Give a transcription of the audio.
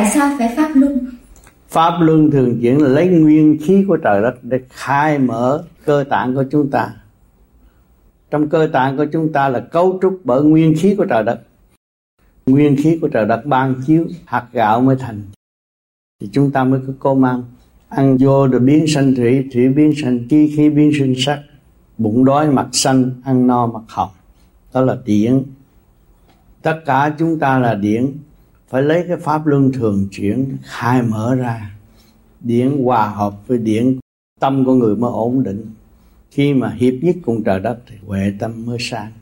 tại sao phải pháp luân? Pháp luân thường chuyển là lấy nguyên khí của trời đất để khai mở cơ tạng của chúng ta. Trong cơ tạng của chúng ta là cấu trúc bởi nguyên khí của trời đất. Nguyên khí của trời đất ban chiếu, hạt gạo mới thành. Thì chúng ta mới có cô mang. Ăn vô rồi biến sanh thủy thủy biến sanh khí khí biến sinh sắc. Bụng đói, mặt xanh, ăn no, mặt hồng. Đó là điển. Tất cả chúng ta là điển phải lấy cái pháp luân thường chuyển, khai mở ra. Điển hòa hợp với điển tâm của người mới ổn định. Khi mà hiệp nhất cùng trời đất thì huệ tâm mới sang